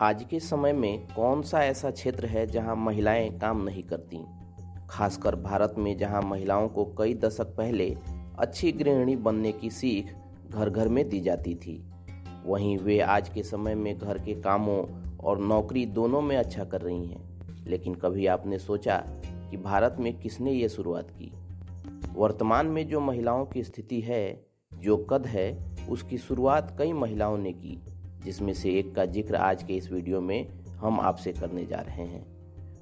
आज के समय में कौन सा ऐसा क्षेत्र है जहाँ महिलाएँ काम नहीं करती? खासकर भारत में जहाँ महिलाओं को कई दशक पहले अच्छी गृहिणी बनने की सीख घर घर में दी जाती थी। वहीं वे आज के समय में घर के कामों और नौकरी दोनों में अच्छा कर रही हैं। लेकिन कभी आपने सोचा कि भारत में किसने ये शुरुआत की? वर्तमान में जो महिलाओं की स्थिति है, जो कद है, उसकी शुरुआत कई महिलाओं ने की। जिसमें से एक का ज़िक्र आज के इस वीडियो में हम आपसे करने जा रहे हैं।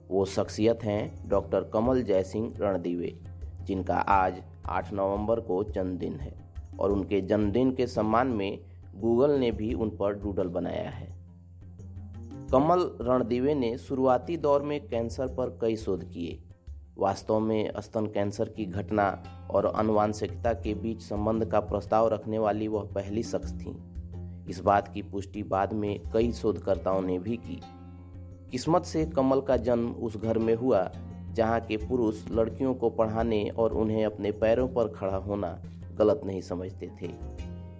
वो शख्सियत हैं डॉक्टर कमल जयसिंह रणदीवे, जिनका आज 8 नवंबर को जन्मदिन है और उनके जन्मदिन के सम्मान में गूगल ने भी उन पर डूडल बनाया है। कमल रणदीवे ने शुरुआती दौर में कैंसर पर कई शोध किए। वास्तव में स्तन कैंसर की घटना और अनुवांशिकता के बीच संबंध का प्रस्ताव रखने वाली वह पहली शख्स थीं। इस बात की पुष्टि बाद में कई शोधकर्ताओं ने भी की। किस्मत से कमल का जन्म उस घर में हुआ, जहाँ के पुरुष लड़कियों को पढ़ाने और उन्हें अपने पैरों पर खड़ा होना गलत नहीं समझते थे।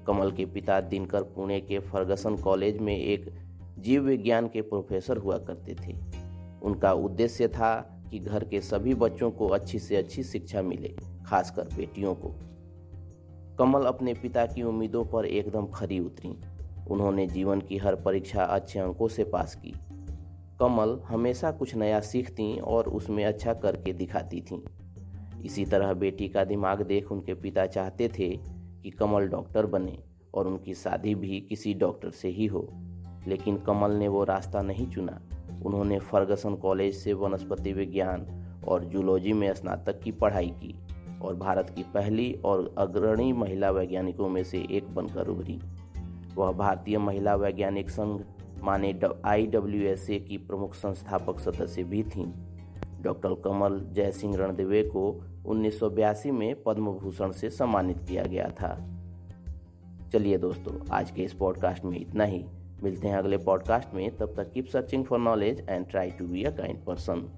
कमल के पिता दिनकर पुणे के फर्गसन कॉलेज में एक जीव विज्ञान के प्रोफेसर हुआ करते थे। उनका उद्देश्य था कि घर के सभी बच्चों को अच्छी से अच्छी शिक्षा मिले, खासकर बेटियों को। कमल अपने पिता की उम्मीदों पर एकदम खरी उतरी। उन्होंने जीवन की हर परीक्षा अच्छे अंकों से पास की। कमल हमेशा कुछ नया सीखती और उसमें अच्छा करके दिखाती थीं। इसी तरह बेटी का दिमाग देख उनके पिता चाहते थे कि कमल डॉक्टर बने और उनकी शादी भी किसी डॉक्टर से ही हो। लेकिन कमल ने वो रास्ता नहीं चुना। उन्होंने फर्गसन कॉलेज से वनस्पति विज्ञान और जूलॉजी में स्नातक की पढ़ाई की और भारत की पहली और अग्रणी महिला वैज्ञानिकों में से एक बनकर उभरी। वह भारतीय महिला वैज्ञानिक संघ, माने ए की प्रमुख संस्थापक सदस्य भी थीं। डॉक्टर कमल जयसिंह रणदेवे को 1982 में पद्म भूषण से सम्मानित किया गया था। चलिए दोस्तों, आज के इस पॉडकास्ट में इतना ही। मिलते हैं अगले पॉडकास्ट में। तब तक keep searching for knowledge and try to be a kind person